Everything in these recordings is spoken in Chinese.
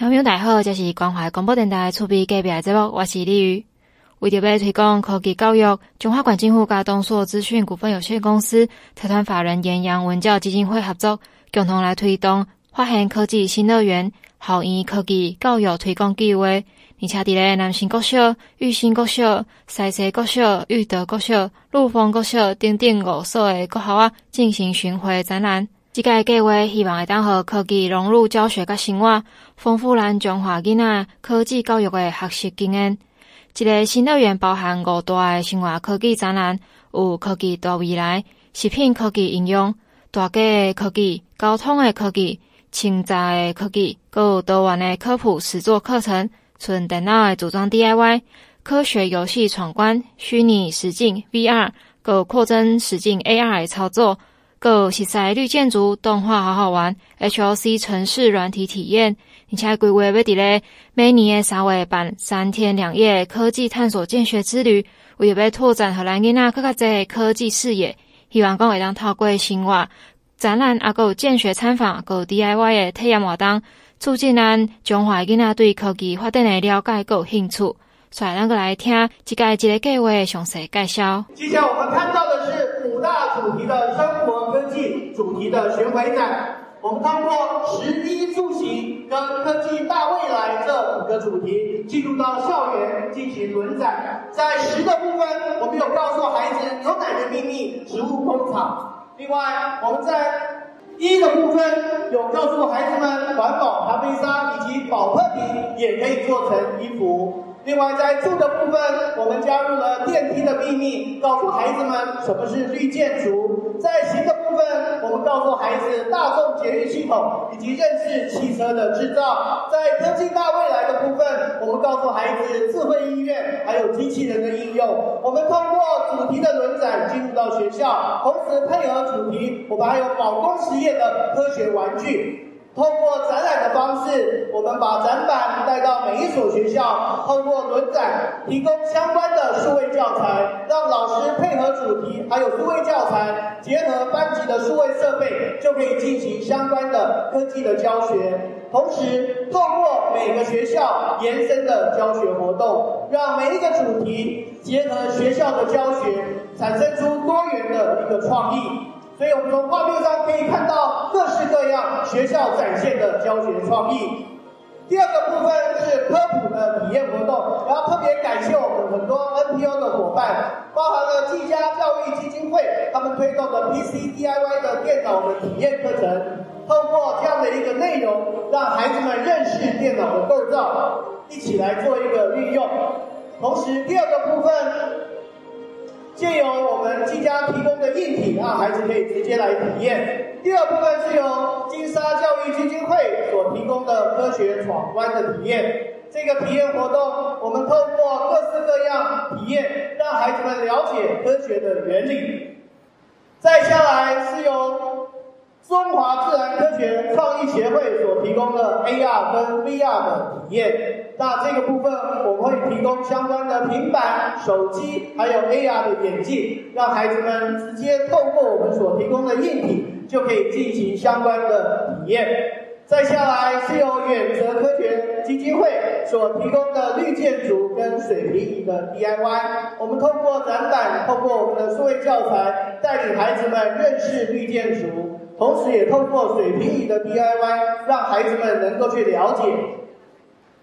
朋友大家好，这是关怀广播电台厝边隔壁节目，我是李宇。为着要推广科技教育，中华关政府甲东硕资讯股份有限公司财团法人延阳文教基金会合作，共同来推动发现科技新乐园校园科技教育推广计划。而且伫咧南新国小、玉新国小、西西国小、育德国小、陆丰国小等等五所的国校，进行巡回展览。这个计划希望会当和科技融入教学甲生活，丰富咱中华囡仔科技教育的学习经验。这个新乐园包含五大的生活科技展览，有科技大未来、食品科技应用、大家的科技、交通的科技、清杂的科技，阁有多元的科普实作课程。纯电脑的组装 DIY、科学游戏闯关、虚拟实境 VR、个扩增实境 AR 的操作、个实在绿建筑动画好好玩、HOC 城市软体体验，而且规划要伫咧每年的三月办三天两夜科技探索见学之旅，为要拓展荷兰囡仔更加侪科技视野，希望讲会当透过生活展览啊，阁有见学参访，阁有 DIY 的体验活动。促进咱中华囡仔对科技发展的了解，够有兴趣，所以咱个来听这个这个计划详细介绍。接下来我们看到的是五大主题的生活科技主题的巡回展。我们通过食衣住行跟科技大未来这五个主题，进入到校园进行轮展。在食的部分，我们有告诉孩子牛奶的秘密，植物工厂。另外，我们在衣的部分有告诉孩子们，环保咖啡沙以及宝特瓶也可以做成衣服。另外，在住的部分，我们加入了电梯的秘密，告诉孩子们什么是绿建筑。在行的部分，我们告诉孩子大众捷运系统以及认识汽车的制造。在科技大未来的部分，我们告诉孩子智慧医院还有机器人的应用。我们通过主题的轮展进入到学校，同时配合主题，我们还有保工实业的科学玩具。通过展览的方式，我们把展板带到每一所学校，通过轮展提供相关的数位教材，让老师配合主题，还有数位教材，结合班级的数位设备，就可以进行相关的科技的教学。同时，透过每个学校延伸的教学活动，让每一个主题结合学校的教学，产生出多元的一个创意。所以我们从画面上可以看到各式各样学校展现的教学创意。第二个部分是科普的体验活动，然后特别感谢我们很多 NPO 的伙伴，包含了技嘉教育基金会，他们推动的 PC DIY 的电脑的体验课程，通过这样的一个内容，让孩子们认识电脑的构造，一起来做一个运用。同时，第二个部分。借由我们技嘉提供的硬体，让孩子可以直接来体验。第二部分是由金沙教育基金会所提供的科学闯关的体验。这个体验活动，我们透过各式各样体验，让孩子们了解科学的原理。再下来是由中华自然科学创意协会所提供的 AR 跟 VR 的体验，那这个部分我们会提供相关的平板、手机，还有 AR 的眼镜，让孩子们直接透过我们所提供的硬体，就可以进行相关的体验。再下来是由远泽科学基金会所提供的绿建筑跟水平仪的 DIY，我们通过展板，透过我们的数位教材，带领孩子们认识绿建筑。同时，也透过水平仪的 DIY，让孩子们能够去了解。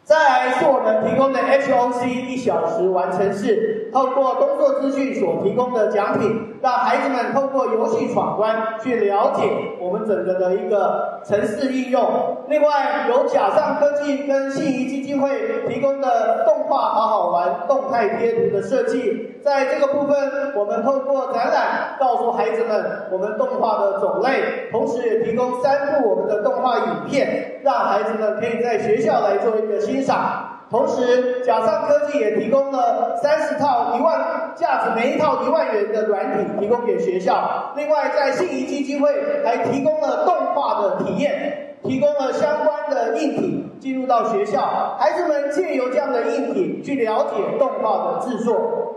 再来是我们提供的 HOC 一小时完成式，透过工作资讯所提供的奖品，让孩子们透过游戏闯关去了解我们整个的一个城市应用。另外，由甲上科技跟信谊基金会提供的动画好好玩动态贴图的设计，在这个部分，我们透过展览告诉孩子们我们动画的种类，同时也提供三部我们的动画影片，让孩子们可以在学校来做一个欣赏。同时，甲上科技也提供了三十套一万价值每一套一万元的软体提供给学校。另外，在信谊基金会还提供了动画的体验。提供了相关的硬体进入到学校，孩子们借由这样的硬体去了解动画的制作。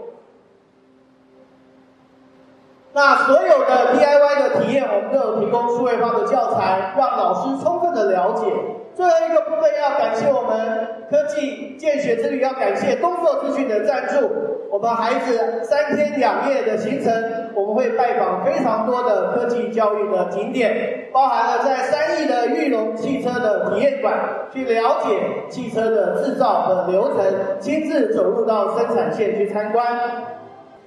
那所有的 DIY 的体验，我们都有提供数位化的教材，让老师充分的了解。最后一个部分要感谢我们科技见学之旅，要感谢东硕资讯的赞助。我们孩子三天两夜的行程，我们会拜访非常多的科技教育的景点，包含了在三亿的玉龙汽车的体验馆，去了解汽车的制造的流程，亲自走入到生产线去参观。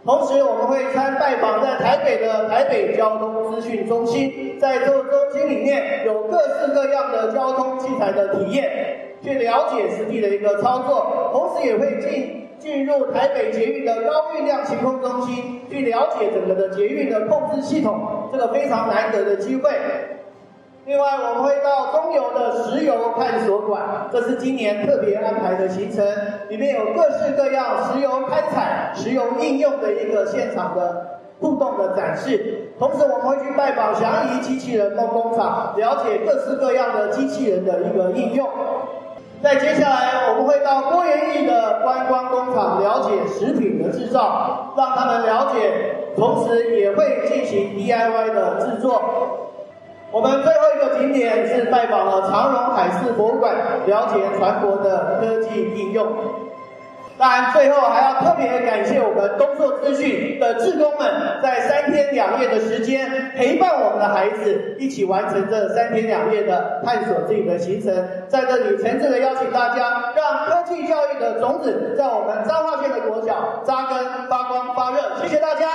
同时，我们会参拜访在台北的台北交通资讯中心，在这个中心里面有各式各样的交通器材的体验，去了解实际的一个操作。同时，也会进进入台北捷运的高运量晴空中心，去了解整个的捷运的控制系统，这个非常难得的机会。另外，我们会到中油的石油探索馆，这是今年特别安排的行程，里面有各式各样石油开采、石油应用的一个现场的互动的展示。同时，我们会去拜访祥仪机器人梦工厂，了解各式各样的机器人的一个应用。在接下来，我们会到郭元义的观光工厂，了解食品的制造，让他们了解，同时也会进行 DIY 的制作。我们最后一个景点是拜访了长荣海事博物馆，了解船舶的科技应用。当然，最后还要特别感谢我们工作资讯的志工们，在三天两夜的时间陪伴我们的孩子，一起完成这三天两夜的探索自己的行程。在这里，诚挚的邀请大家，让科技教育的种子在我们彰化县的国小扎根、发光发热。谢谢大家。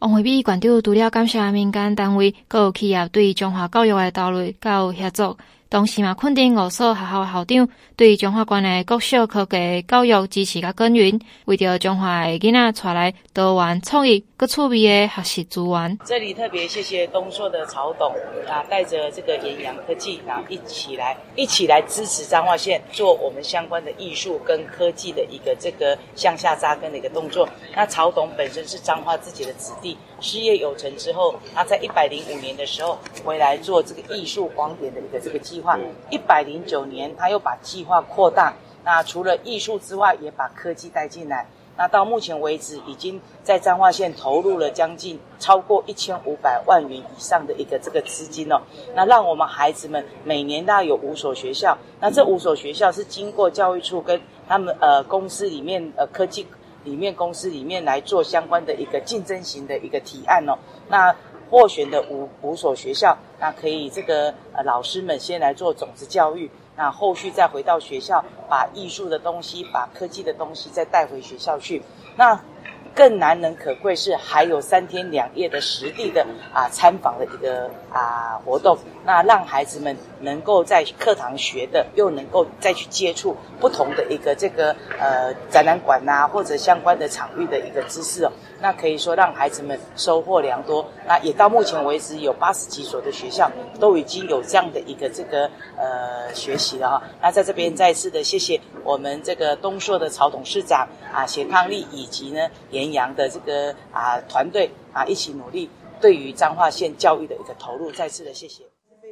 王惠美馆长除了感谢民间单位、各企业对中华教育的投入、甲有协作。同时嘛，肯定五所学校校长对中华关的国小科技教育支持甲耕耘，为着中华的囡仔带来多元创意、各趣味的学习资源。这里特别谢谢东硕的曹董啊，带着这个延阳科技啊，一起来一起来支持彰化县做我们相关的艺术跟科技的一个这个向下扎根的一个动作。那曹董本身是彰化自己的子弟，事业有成之后，他在一百零五年的时候回来做这个艺术光点的一个这个计划。一百零九年，他又把计划扩大。那除了艺术之外，也把科技带进来。那到目前为止，已经在彰化县投入了将近超过一千五百万元以上的一个这个资金哦。那让我们孩子们每年大概有五所学校。那这五所学校是经过教育处跟他们呃公司里面呃科技里面公司里面来做相关的一个竞争型的一个提案哦。那获选的五五所学校，那可以这个呃老师们先来做种子教育，那后续再回到学校，把艺术的东西、把科技的东西再带回学校去，那。更难能可贵是还有三天两夜的实地的啊参访的一个啊活动，那让孩子们能够在课堂学的，又能够再去接触不同的一个这个呃展览馆呐，或者相关的场域的一个知识哦，那可以说让孩子们收获良多。那也到目前为止有八十几所的学校都已经有这样的一个这个呃学习了哈。那在这边再次的谢谢我们这个东硕的曹董事长啊谢康利以及呢也。延阳的这个啊团队啊一起努力，对于彰化县教育的一个投入，再次的谢谢。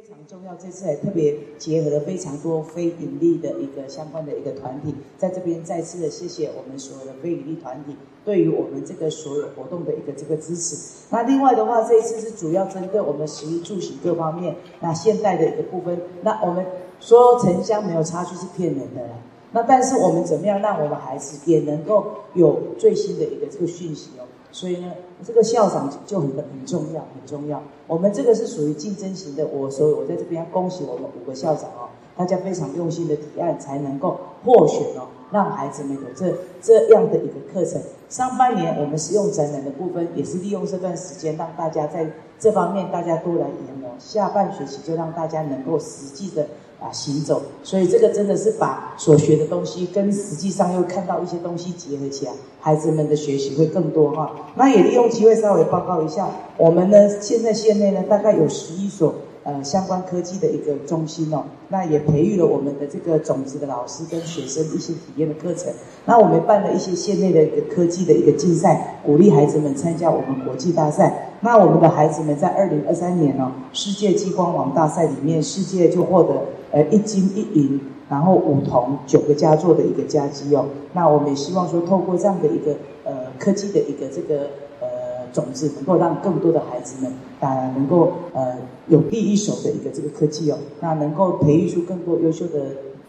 非常重要，这次还特别结合了非常多非营利的一个相关的一个团体，在这边再次的谢谢我们所有的非营利团体对于我们这个所有活动的一个这个支持。那另外的话，这一次是主要针对我们食衣住行各方面，那现代的一个部分，那我们说城乡没有差距是骗人的啦。那但是我们怎么样让我们孩子也能够有最新的一个这个讯息哦？所以呢，这个校长就很很重要，很重要。我们这个是属于竞争型的，我所以我在这边要恭喜我们五个校长哦，大家非常用心的提案才能够获选哦，让孩子们有这这样的一个课程。上半年我们使用展览的部分，也是利用这段时间让大家在这方面大家多来研磨。下半学期就让大家能够实际的。啊，行走，所以这个真的是把所学的东西跟实际上又看到一些东西结合起来，孩子们的学习会更多哈。那也利用机会稍微报告一下，我们呢现在县内呢大概有十一所呃相关科技的一个中心哦，那也培育了我们的这个种子的老师跟学生一些体验的课程。那我们办了一些县内的一个科技的一个竞赛，鼓励孩子们参加我们国际大赛。那我们的孩子们在二零二三年呢，世界激光王大赛里面，世界就获得。呃，一金一银，然后五铜九个佳作的一个佳绩哦。那我们也希望说，透过这样的一个呃科技的一个这个呃种子，能够让更多的孩子们啊能够呃有第一手的一个这个科技哦，那能够培育出更多优秀的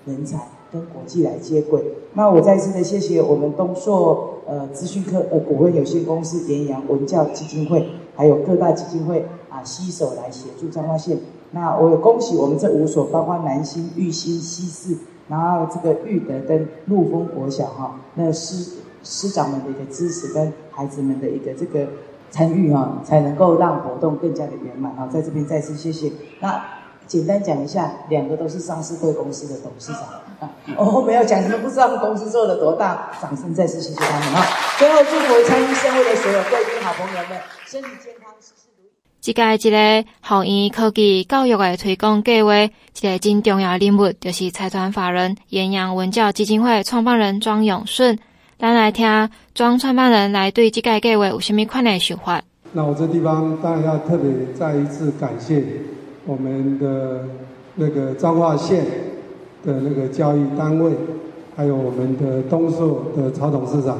人才跟国际来接轨。那我再次的谢谢我们东硕呃资讯科呃股份有限公司盐阳文教基金会，还有各大基金会啊携手来协助彰化县。那我也恭喜我们这五所，包括南新、玉新、西四，然后这个育德跟陆丰国小哈，那师师长们的一个支持跟孩子们的一个这个参与哈，才能够让活动更加的圆满啊！在这边再次谢谢。那简单讲一下，两个都是上市贵公司的董事长啊，我没有讲，你们不知道公司做了多大，掌声再次谢谢他们啊！最后祝福参与盛会的所有贵宾好朋友们身体健康。即个一个校园科技教育的推广计划，一个真重要任务，就是财团法人盐阳文教基金会创办人庄永顺。咱来听庄创办人来对这个计划有什么款的想法？那我这地方当然要特别再一次感谢我们的那个彰化县的那个教育单位，还有我们的东硕的曹董事长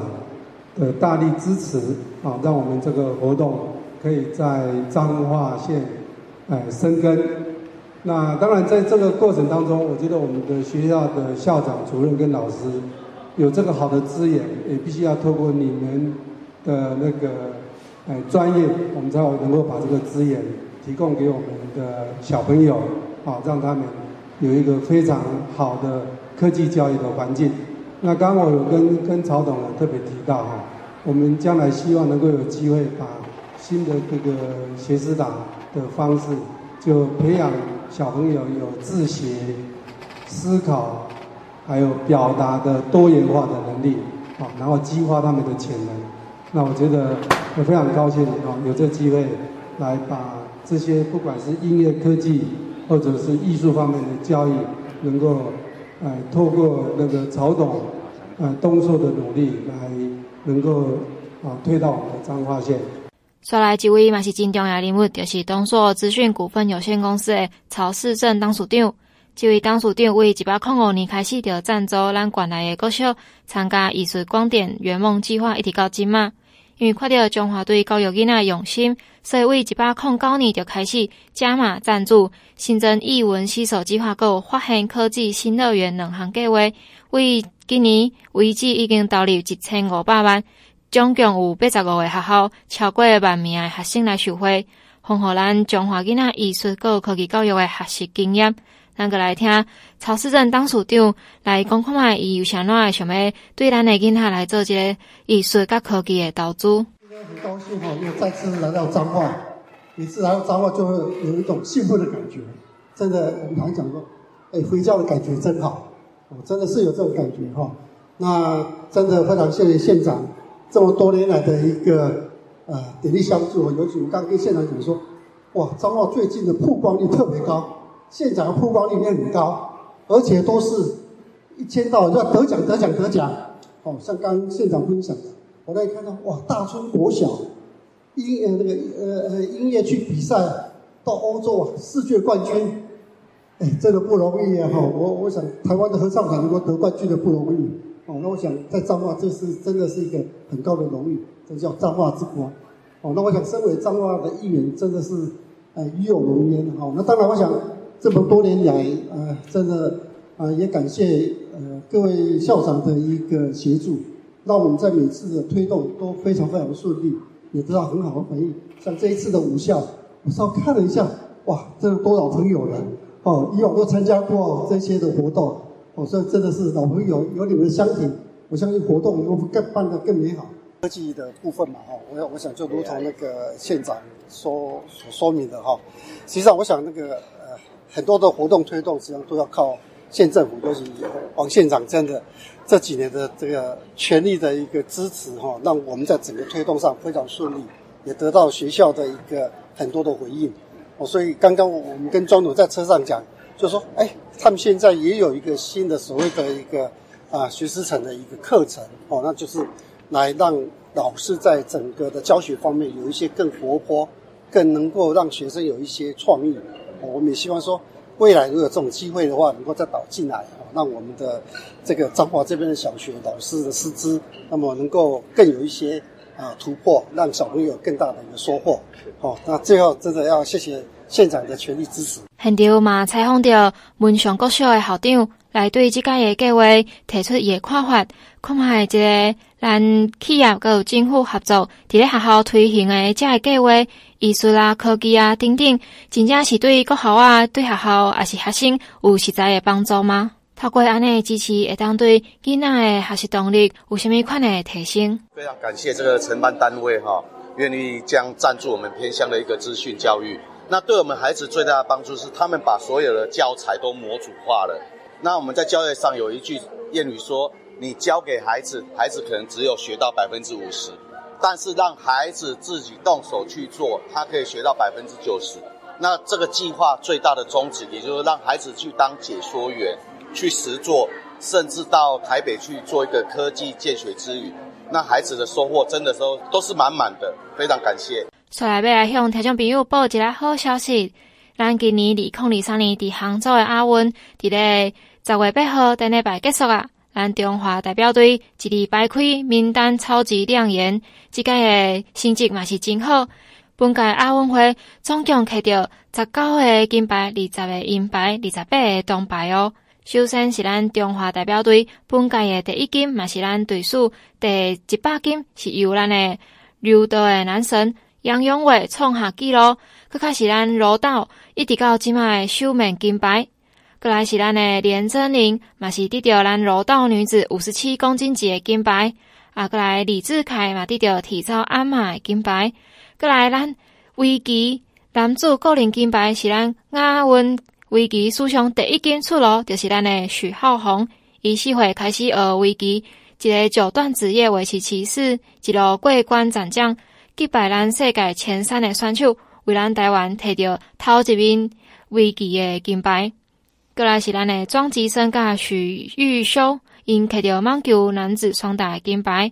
的大力支持啊，让我们这个活动。可以在彰化县，哎，生根。那当然，在这个过程当中，我觉得我们的学校的校长、主任跟老师有这个好的资源，也必须要透过你们的那个哎专业，我们才好能够把这个资源提供给我们的小朋友，啊，让他们有一个非常好的科技教育的环境。那刚刚我有跟跟曹董特别提到哈，我们将来希望能够有机会把新的这个学思达的方式，就培养小朋友有自学、思考，还有表达的多元化的能力，啊，然后激发他们的潜能。那我觉得我非常高兴啊，有这机会来把这些不管是音乐、科技或者是艺术方面的教育，能够呃透过那个曹董呃东硕的努力来能够啊推到我们的彰化县。说来这位嘛是真重要人物，就是东硕资讯股份有限公司的曹世正董事长。这位董事长为一百零五年开始就赞助咱县内的国小参加艺术光点圆梦计划，一直到今嘛。因为看到中华对教育囡仔用心，所以为一百零九年就开始加码赞助，新增艺文携手计划，购发现科技新乐园两项计划。为今年为止已经投入一千五百万。总共有八十五个学校，超过万名的学生来受惠，丰富咱中华囡仔艺术和科技教育的学习经验。咱个来听曹世正董事长来讲看卖，伊有啥哪想要对咱的囡仔来做这个艺术和科技的投资。今天很高兴哈，又再次来到彰化，每次来到彰化就会有一种兴奋的感觉。真的，我们常讲说，哎，回家的感觉真好，我真的是有这种感觉哈。那真的非常谢谢县长。这么多年来的一个呃鼎力相助，尤其我刚跟县长讲说，哇，彰化最近的曝光率特别高，县长的曝光率也很高，而且都是一天到要得奖得奖得奖。哦，像刚刚县长分享的，我那里看到哇，大春国小音呃那个呃呃音乐剧比赛到欧洲啊世界冠军，哎，这个不容易啊！哈，我我想台湾的合唱团能够得冠军的不容易。哦，那我想在彰化，这是真的是一个很高的荣誉，这叫彰化之光。哦，那我想身为彰化的议员，真的是呃与有荣焉。好，那当然，我想这么多年来，呃，真的啊、呃，也感谢呃各位校长的一个协助，让我们在每次的推动都非常非常顺利，也得到很好的回应。像这一次的五校，我稍看了一下，哇，这有多少朋友了？哦，以往都参加过这些的活动。哦，所以真的是老朋友，有你们的相挺，我相信活动以后会更办得更美好。科技的部分嘛，哈，我我想就如同那个县长说所说明的哈，实际上我想那个呃很多的活动推动，实际上都要靠县政府，尤其王县长真的这几年的这个全力的一个支持哈，让我们在整个推动上非常顺利，也得到学校的一个很多的回应。哦，所以刚刚我们跟庄总在车上讲。就说，哎，他们现在也有一个新的所谓的一个啊学思成的一个课程哦，那就是来让老师在整个的教学方面有一些更活泼，更能够让学生有一些创意。我们也希望说，未来如果有这种机会的话，能够再导进来，让我们的这个彰化这边的小学老师的师资，那么能够更有一些啊突破，让小朋友有更大的一个收获。好，那最后真的要谢谢县长的全力支持。现场嘛采访到文祥国小的校长来对这个的计划提出伊的看法，看卖一个咱企业佮政府合作伫咧学校推行的这个计划，艺术啊、科技啊等等，真正是对国校啊、对学校还是学生有实在的帮助吗？透过安尼支持，会当对囡仔的学习动力有虾米款的提升？非常感谢这个承办单位哈，愿意将赞助我们偏乡的一个资讯教育。那对我们孩子最大的帮助是，他们把所有的教材都模组化了。那我们在教育上有一句谚语说：“你教给孩子，孩子可能只有学到百分之五十，但是让孩子自己动手去做，他可以学到百分之九十。”那这个计划最大的宗旨，也就是让孩子去当解说员，去实作，甚至到台北去做一个科技见学之旅。那孩子的收获真的都都是满满的，非常感谢。所来要来向听众朋友报一个好消息，咱今年二零二三年伫杭州的亚运，伫咧十月八号等礼拜结束啊。咱中华代表队一日摆开名单超级亮眼，即届的成绩嘛是真好。本届亚运会总共摕到十九个金牌、二十个银牌、二十八个铜牌哦。首先是咱中华代表队本届的第一金，嘛是咱队史第一百金，是由咱的刘德的男神。杨永伟创下纪录，佫较是咱柔道一直到即卖首面金牌，阁来是咱的连珍羚，嘛是得到咱柔道女子五十七公斤级的金牌，啊，阁来李志凯嘛得到体操鞍马的金牌，阁来咱围棋男子个人金牌是咱亚运围棋史上第一金出炉，就是咱的许浩宏，伊四岁开始学围棋，一个九段职业围棋棋士，一路过关斩将。击败咱世界前三的选手，为咱台湾摕到头一面围棋的金牌。过来是咱的庄吉生甲许育修，因摕到网球男子双打的金牌。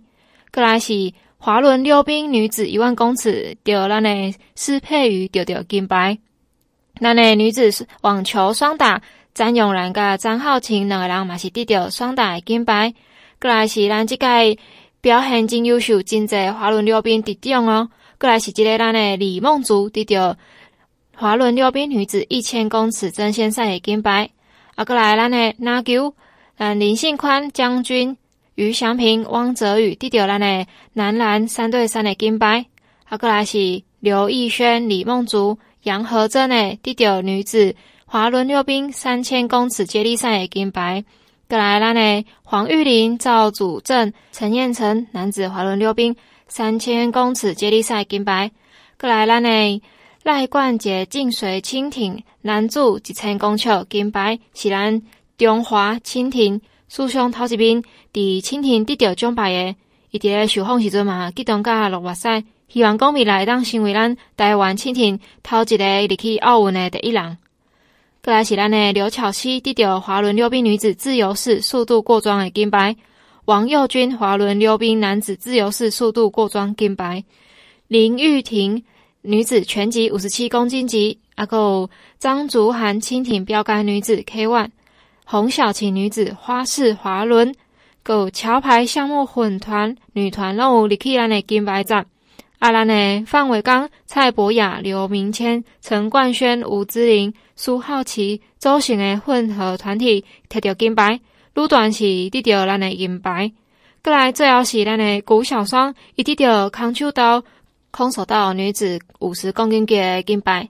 过来是滑轮溜冰女子一万公尺，得咱的施佩瑜得到金牌。咱的女子网球双打，詹咏然甲张皓晴两个人嘛是得到双打的金牌。过来是咱这届。表现真优秀，真济滑轮溜冰得奖哦。过来是一个咱的李梦竹得着滑轮溜冰女子一千公尺争先赛的金牌。啊，过来咱的篮球，咱林信宽将军、于祥平、汪泽宇得着咱的男篮三对三的金牌。啊，过来是刘奕轩、李梦竹、杨和珍的得着女子滑轮溜冰三千公尺接力赛的金牌。过来，咱的黄玉玲、赵祖正、陈彦成男子滑轮溜冰三千公尺接力赛金牌。过来，咱的赖冠杰静水轻艇男子一千公尺金牌，是咱中华轻艇史上头一名伫轻艇得到奖牌的。伊伫咧受访时阵嘛，激动甲落目屎，希望讲未来当成为咱台湾轻艇头一个入去奥运的第一人。过来是咱的刘巧熙得到滑轮溜冰女子自由式速度过桩的金牌，王佑君滑轮溜冰男子自由式速度过桩金牌，林玉婷女子拳击五十七公斤级，阿个张竹涵轻艇标杆女子 K one，洪小晴女子花式滑轮，个桥牌项目混团女团拢有入去咱的金牌战。阿兰的范伟刚、蔡博雅、刘明谦、陈冠轩、吴姿玲、苏浩琪、周行的混合团体摕到金牌，女团是得到咱的银牌。过来最后是咱的古小双，伊得到空手道、空手道女子五十公斤级的金牌。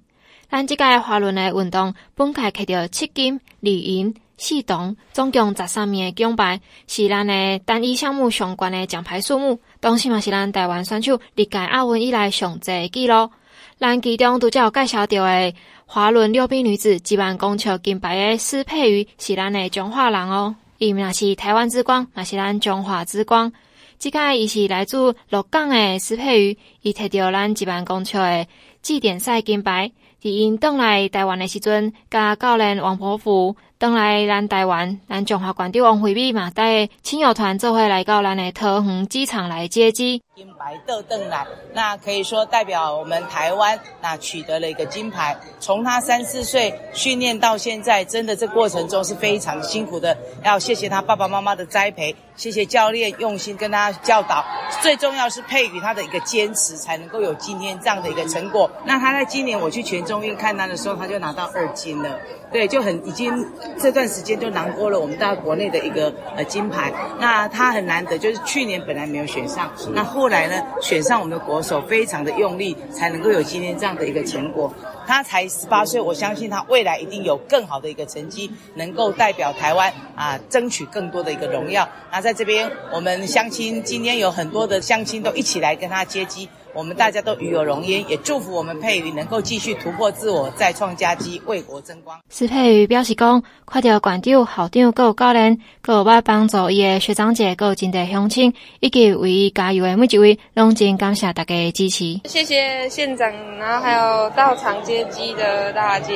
咱即届滑轮的运动，本届摕到七金二银。四铜，总共十三面的奖牌，是咱的单一项目相关的奖牌数目，当时嘛是咱台湾选手历届奥运以来上济纪录。咱其中拄则有介绍到的滑轮溜冰女子一万公尺金牌的施佩瑜，是咱的中华人哦，伊嘛是台湾之光，嘛是咱中华之光。即届伊是来自鹿港的施佩瑜，伊摕到咱一万公尺的计点赛金牌。伫因转来台湾的时阵，甲教练王柏福转来咱台湾，咱中华馆长王惠美嘛带亲友团做伙来到咱的桃园机场来接机。金牌得登来，那可以说代表我们台湾那取得了一个金牌。从他三四岁训练到现在，真的这过程中是非常辛苦的，要谢谢他爸爸妈妈的栽培，谢谢教练用心跟他教导，最重要是佩瑜他的一个坚持，才能够有今天这样的一个成果。那他在今年我去全中运看他的时候，他就拿到二金了，对，就很已经这段时间就囊括了我们大国内的一个呃金牌。那他很难得，就是去年本来没有选上，那后来呢选上我们的国手，非常的用力，才能够有今天这样的一个成果。他才十八岁，我相信他未来一定有更好的一个成绩，能够代表台湾啊争取更多的一个荣耀。那在这边，我们相亲今天有很多的相亲都一起来跟他接机。我们大家都与有荣焉，也祝福我们佩瑜能够继续突破自我，再创佳绩，为国争光。施佩瑜表示讲，看到馆长、校长、各有教练，各有要帮助伊的学长姐，各有真侪乡亲，以及为伊加油的每一位，拢真感谢大家的支持。谢谢县长，然后还有到场接机的大家，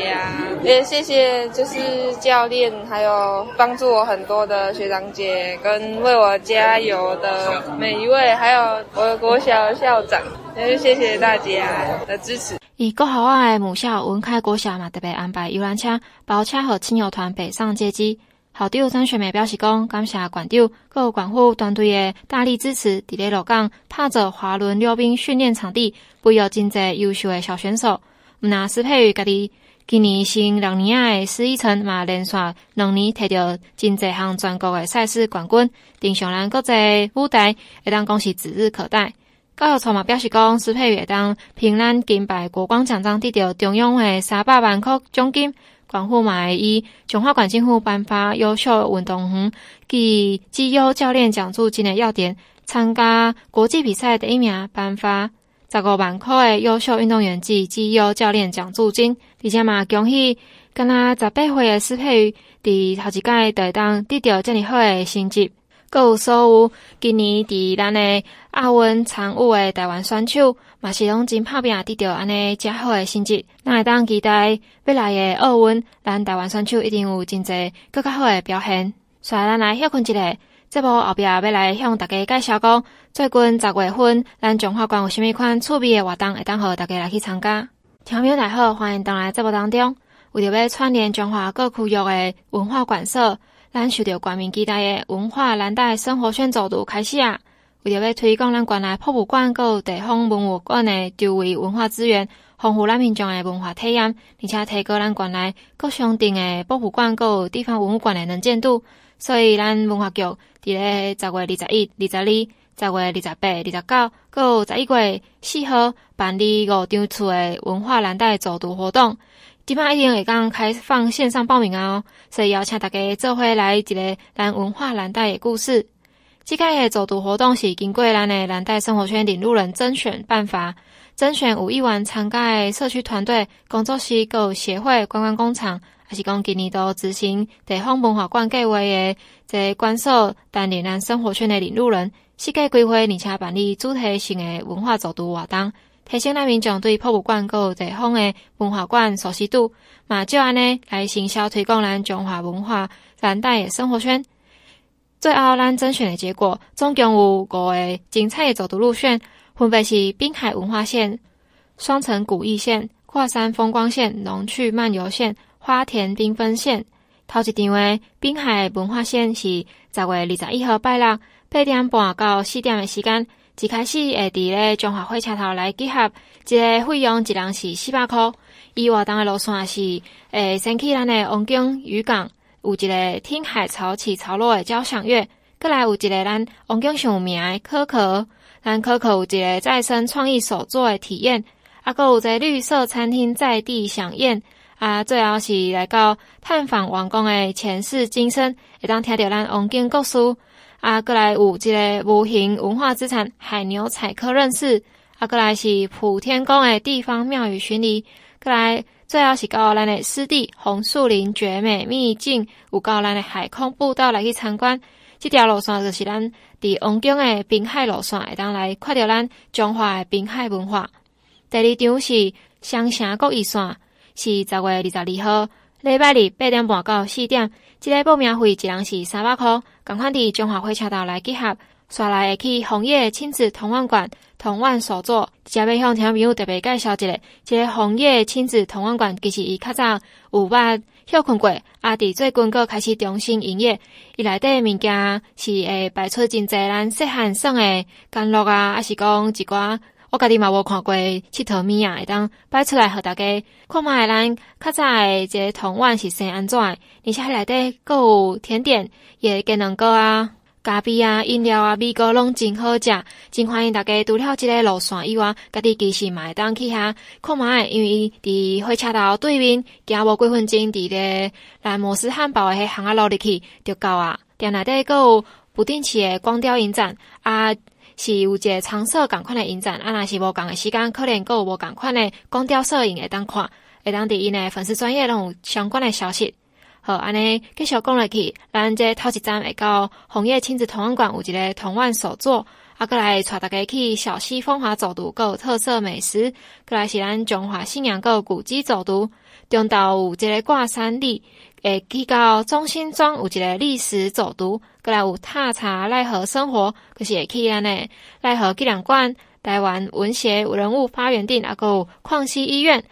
也谢谢就是教练，还有帮助我很多的学长姐，跟为我加油的每一位，还有我的国小校长。也谢谢大家的支持。以国校外的母校文开国小嘛，特别安排游览车、包车和亲友团北上接机。校长张学梅表示讲，感谢馆长、各管护团队的大力支持。伫咧鹿港拍着滑轮溜冰训练场地，培育真侪优秀的小选手。毋那施佩瑜家己今年新两年的施一成嘛，连续两年摕到真侪项全国的赛事冠军，登上咱国际舞台，会当恭喜指日可待。教育处嘛表示讲，施佩瑜会当凭咱金牌国光奖章得到中央的三百万块奖金。管护嘛会以中华管政府颁发优秀运动员及绩优教练奖助金的要点，参加国际比赛第一名颁发十五万块的优秀运动员及绩优教练奖助金。而且嘛恭喜敢若十八岁的施佩瑜，伫头一届会当得到这么好的成绩。各有所有，今年伫咱的亚运残奥的台湾选手，嘛是拢真拍拼，得到安尼较好诶成绩。咱会当期待未来诶奥运，咱台湾选手一定有真侪更较好诶表现。所以咱来休困一下，这部后壁要来向大家介绍讲，最近十月份，咱中华馆有虾米款趣味诶活动，会当和大家来去参加。听众大家好，欢迎登来节目当中，为着要串联中华各区域诶文化馆舍。咱受到国民期待的文化蓝带生活圈走读开始啊！为着要推广咱馆内博物馆、阁地方文物馆的周围文化资源，丰富咱民众的文化体验，而且提高咱馆内各乡镇的博物馆、阁地方文物馆的能见度。所以，咱文化局伫咧十月二十一、二十二、十月二十八、二十九，阁十一月四号办理五场次的文化蓝带走读活动。今摆一定会刚开放线上报名哦，所以邀请大家做伙来一个咱文化蓝带的故事。这个的走读活动是经过咱的蓝带生活圈领路人甄选办法，甄选有意愿参加的社区团队、工作室、各协会、观光工厂，还是讲今年都执行地方文化馆计划的这关守担任咱生活圈的领路人，世界规划而且办理主题性的文化走读活动。提升咱民众对博物馆阁有地方的文化馆熟悉度，嘛就安尼来行销推广咱中华文化蓝带的生活圈。最后，咱甄选的结果总共有五个精彩的走读路线，分别是滨海文化线、双城古艺线、跨山风光线、农趣漫游线、花田缤纷线。头一场诶滨海文化线是十月二十一号拜六八点半到四点的时间。一开始会伫咧中华火车头来集合，一个费用一人是四百块。伊活动的路线是诶，先去咱的王宫渔港，有一个听海潮起潮落的交响乐，过来有一个咱王宫上有名的可可，咱可可有一个再生创意手作的体验，啊，搁有一个绿色餐厅在地饗宴，啊，最后是来到探访王宫的前世今生，会当听到咱王宫故事。啊，过来有一个无形文化资产海牛采科认识，啊，过来是普天宫的地方庙宇巡礼，过来最后是到咱的湿地红树林绝美秘境，有到咱的海空步道来去参观。这条路线就是咱伫王宫的滨海路线，会当来看到咱中华的滨海文化。第二场是双城国艺线，是十月二十二号礼拜日八点半到四点。即个报名费一人是三百块，赶快伫中华火车道来集合。刷来会去红叶亲子童玩馆童玩手作，接要向听众朋友特别介绍一下，这个红叶亲子童玩馆其实伊较早有捌休困过，啊，伫最近阁开始重新营业。伊内底物件是会摆出真侪咱细汉耍诶干乐啊，还是讲一寡我家己嘛无看过佚佗物啊，会当摆出来互大家看觅咱较早诶这个童玩是生安怎的，而且内底阁有甜点，也给能够啊。咖啡啊，饮料啊，味道拢真好食，真欢迎大家除了即个路线以外，家己其实嘛会当去遐看觅，因为伊伫火车头对面，行无几分钟，伫个兰摩斯汉堡诶迄巷仔路入去就到啊。店内底阁有不定期诶光雕影展，啊是有一个长设共款的影展，啊若是无共的时间，可能阁有无共款的光雕摄影会当看，会当伫因的粉丝专业拢有相关的消息。好，安尼继续讲落去，咱这头一站会到红叶亲子童玩馆有一个童玩手作，啊，过来带大家去小溪风华走读，阁有特色美食，过来是咱中华信仰，阁有古迹走读，中道有一个挂山地，会去到中心庄有一个历史走读，过来有踏查赖和生活，就是会去安尼赖和纪念馆、台湾文学人物发源地，啊，阁有矿溪医院。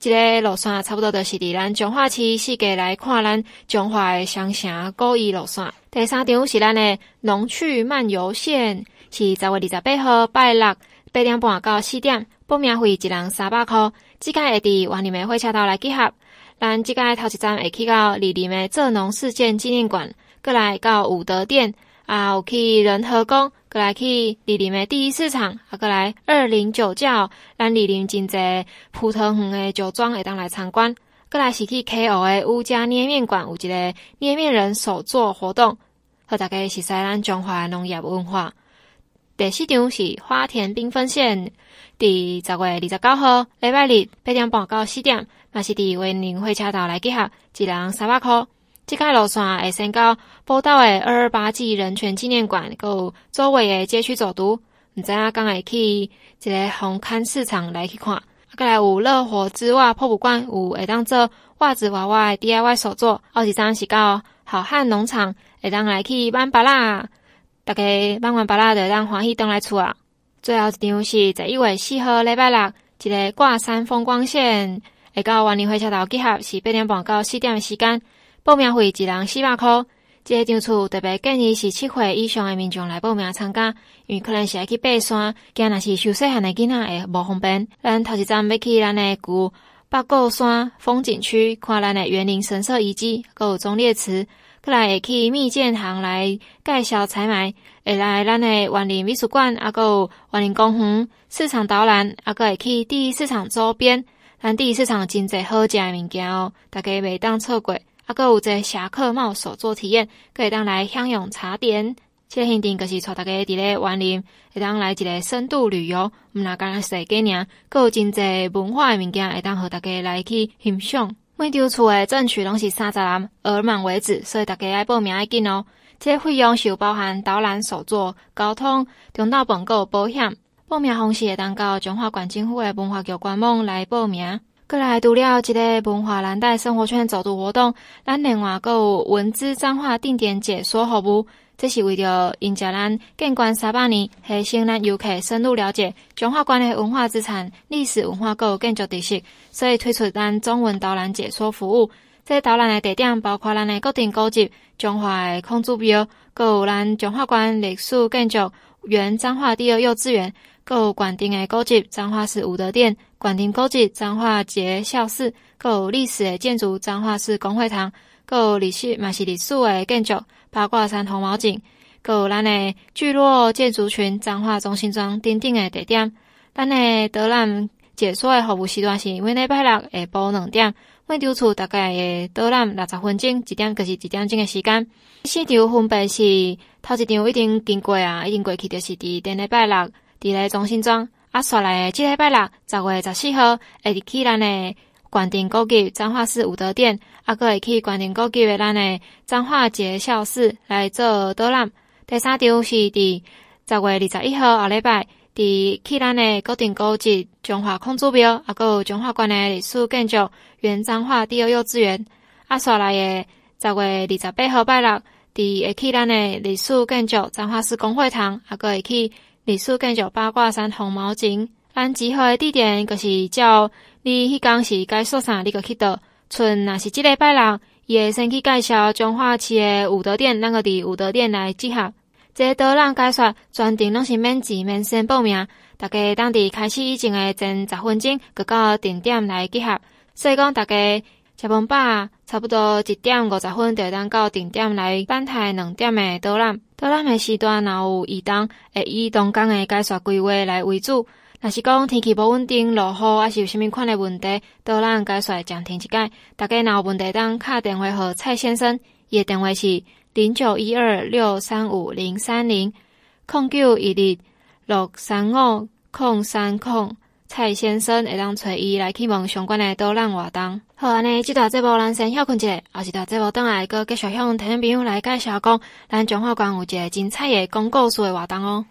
这个路线差不多就是伫咱彰化市四界来看咱彰化的双城古意路线。第三场是咱的农趣漫游线，是十月二十八号拜六八点半到四点，报名费一人三百块。即个会伫万里的火车头来集合。咱即个头一站会去到里林的蔗农事件纪念馆，过来到武德殿。啊，有去仁和宫，过来去里林的第一市场，啊，过来二零酒窖，咱里林真济葡萄园的酒庄会当来参观。过来是去 KO 的乌家捏面馆，有一个捏面人手作活动，和大家熟悉咱中华农业文化。第四场是花田缤纷线，第十月二十九号礼拜日八点半到四点，嘛是伫员林火车道来集合，一人三百块。即个路线会先到宝岛的二二八纪人权纪念馆，还有周围的街区走读。毋知影刚会去一个红磡市场来去看。过来有乐活织袜破布馆，有会当做袜子娃娃的 DIY 手作。二十三是到好汉农场，会当来去买芭乐，大家买完芭乐就当欢喜回来厝啊。最后一场是十一月四号礼拜六，一个挂山风光线，会到万里火车头集合，是八点半到四点的时间。报名费一人四百块，这个场次特别建议是七岁以上的民众来报名参加，因为可能是要去爬山，惊若是小细汉的囡仔会无方便。咱头一站要去咱的古八卦山风景区，看咱的园林神社遗迹，还有忠烈祠，过来会去蜜饯行来介绍采买，会来咱的园林美术馆，还有园林公园市场导览，还个会去第一市场周边，咱第一市场真济好食的物件哦，大家袂当错过。啊，阁有这侠客帽手作体验，可以当来享用茶点。这个行程就是带大家伫咧园林，会当来一个深度旅游。毋那干是个尔，阁有真济文化的物件，会当和大家来去欣赏。每张厝的赠取拢是三十人，额满为止，所以大家爱报名爱紧哦。这个费用是有包含导览、手作、交通、中岛本购保险。报名方式会当到中华管政府的文化局官网来报名。过来除了一个文化蓝带生活圈走读活动，咱另外阁有文字彰化定点解说服务，这是为了迎接咱建馆三百年，提升咱游客深入了解彰化县的文化资产、历史文化阁有建筑特色，所以推出咱中文导览解说服务。这导览的地点包括咱的固定古迹、彰化的孔子庙，阁有咱彰化县历史建筑原彰化第二幼稚园。阁有关定的古迹，彰化市武德殿；关定古迹，彰化节孝寺；阁有历史的建筑，彰化市公会堂；阁有历史，嘛是历史的建筑，八卦山红毛井；阁有咱的聚落建筑群，彰化中心庄等等的地点。咱的导览解说的服务时段是每礼拜六下晡两点，每场次大概会导览六十分钟，一点就是一点钟的时间。四场分别是头一场已经经过啊，已经过去就是伫顶礼拜六。伫咧中心庄，啊，刷来的即礼拜六，十月十四号，会去咱的关定古迹彰化市武德殿，啊，阁会去关定高级的咱的彰化节孝寺来做导览。第三场是伫十月二十一号后礼拜，伫去咱的国定古迹中华孔子庙，啊，阁有彰化县的历史建筑原彰化第二幼稚园，啊，刷来的十月二十八号拜六。伫会去咱的历史建筑彰化市公会堂，啊，阁会去历史建筑八卦山红毛井。咱集合的地点，就是照你迄天是该说啥，你阁去倒。剩若是即礼拜六，伊会先去介绍彰化市的武德殿，咱阁伫武德殿来集合。这个导览解说全程拢是免钱免先报名，大家当伫开始以前的前十分钟，阁到定点来集合。所以讲，大家食饭饱，差不多一点五十分就当到定点来等待两点的导览。导览的时段若有移动，会以当天的解说规划来为主。若是讲天气无稳定、落雨，还是有啥物款的问题，导览解说暂停一解。大家若有问题，当敲电话给蔡先生，伊的电话是零九一二六三五零三零空九一零六三五空三空。蔡先生会当找伊来去问相关的导览活动。好，安尼，这段节目咱先休困一下，后一段节目等来阁继续向听众朋友来介绍讲，咱中华馆有一个精彩诶讲故事的活动哦。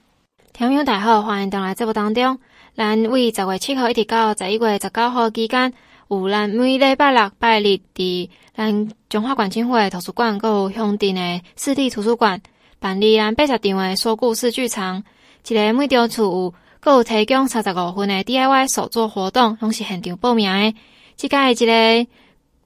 听众朋友大好，欢迎登来节目当中。咱为十月七号一直到十一月十九号期间，有咱每礼拜六、拜日伫咱彰化县政府图书馆，阁有乡镇的市立图书馆办理咱八十场的说故事剧场。一个每张厝有，阁有提供三十五分的 DIY 手作活动，拢是现场报名的。即个一个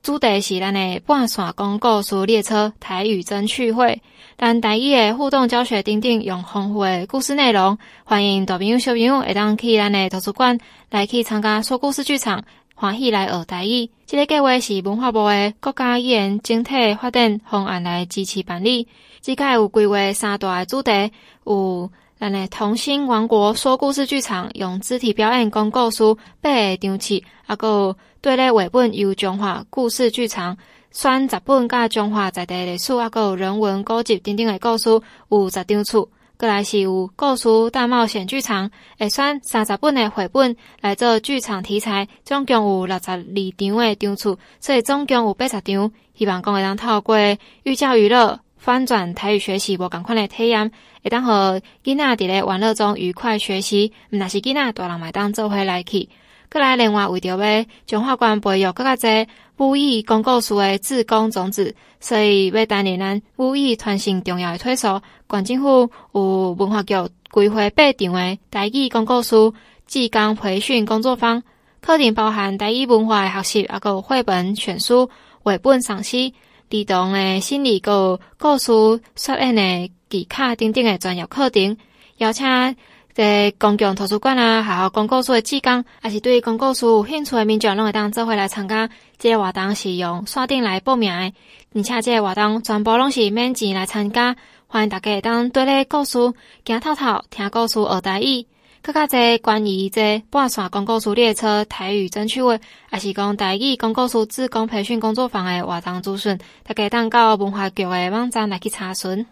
主题是咱的半线讲故事列车台语真趣会。咱台语的互动教学等等，用丰富的故事内容，欢迎大朋友小朋友会当去咱的图书馆来去参加说故事剧场，欢喜来学台语。这个计划是文化部的国家语言整体发展方案来支持办理。即个有规划三大的主题，有咱的童心王国说故事剧场，用肢体表演讲故事八个场次，啊，有对咧绘本由中华故事剧场。选十本甲中华在地历史，啊，有人文古迹等等的故事，有十张厝。阁来是有故事大冒险剧场，会选三十本的绘本来做剧场题材，总共有六十二场的场次，所以总共有八十场。希望讲会当透过寓教于乐，翻转台语学习无共款的体验，会当互囡仔伫咧玩乐中愉快学习。毋但是囡仔，大人嘛当做伙来去。阁来另外为着要彰化官培育更加侪母语讲故事的志工种子，所以要担任咱母语传承重要的推手。县政府有文化局规划八场的台语公告书志工培训工作坊，课程包含台语文化的学习，啊，阁有绘本选书、绘本赏析、儿童的心理个故事说演的技巧等等的专业课程，邀请。在公共图书馆啊，学校讲故事的志工，还是对讲故事有兴趣的民众，拢会当做伙来参加。这个活动是用线顶来报名的，而且这个活动全部拢是免钱来参加。欢迎大家会当对咧故事行透透，听故事学大意。更加侪关于这半线讲故事列车台语真趣味，还是讲台语讲故事志工培训工作坊的活动资讯，大家当到文化局的网站来去查询。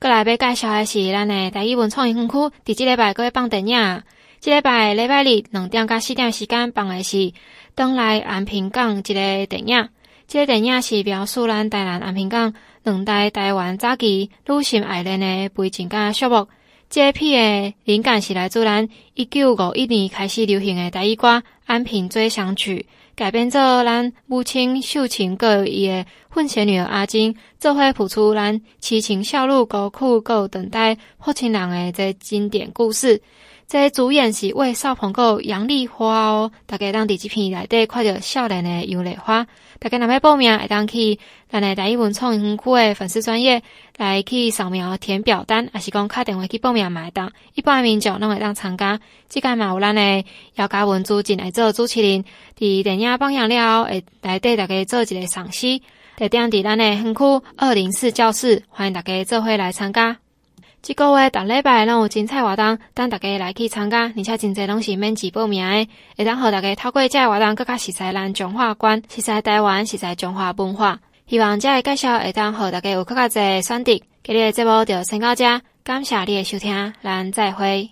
过来要介绍的是咱的台语文创意园区，伫即礼拜阁会放电影？即礼拜礼拜日两点到四点时间放的是《转来安平港》一个电影。这个电影是描述咱台南安平港两代台湾早期女性爱恋的悲情甲序幕。这片的灵感是来自咱一九五一年开始流行的台语歌《安平追想曲》。改编作咱母亲秀琴阁伊的混血女儿阿金，做伙谱出咱痴情小路孤苦阁等待负亲人个这经典故事。这主演是魏少鹏阁杨丽花哦，大家当伫这片内底看到少年的杨丽花。大家若要报名，会当去咱的台语文创园区的粉丝专业来去扫描填表单，还是讲打电话去报名嘛会当。一般民众拢会当参加。即间嘛有咱的姚嘉文主进来做主持人，伫电影放映了后，会来对大家做一个赏析。地点伫咱的园区二零四教室，欢迎大家做伙来参加。这个月逐礼拜拢有精彩活动，等大家来去参加，而且真侪拢是免钱报名的，会当互大家透过这个活动，更加熟悉咱彰化县，熟悉台湾，熟悉中华文化。希望这个介绍会当互大家有更加侪选择。今日的节目就先到这，感谢你的收听，咱再会。